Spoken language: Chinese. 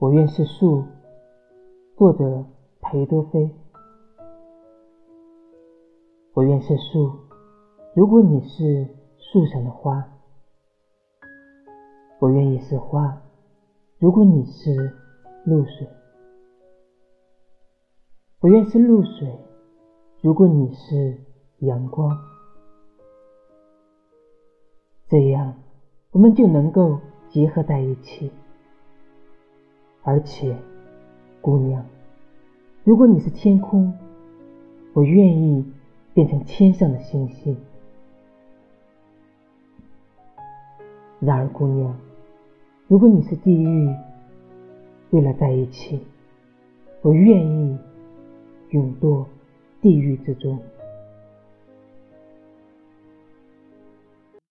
我愿是树。作者：裴多菲。我愿是树，如果你是树上的花；我愿意是花，如果你是露水；我愿是露水，如果你是阳光。这样，我们就能够结合在一起，而且。姑娘，如果你是天空，我愿意变成天上的星星；然而，姑娘，如果你是地狱，为了在一起，我愿意永堕地狱之中。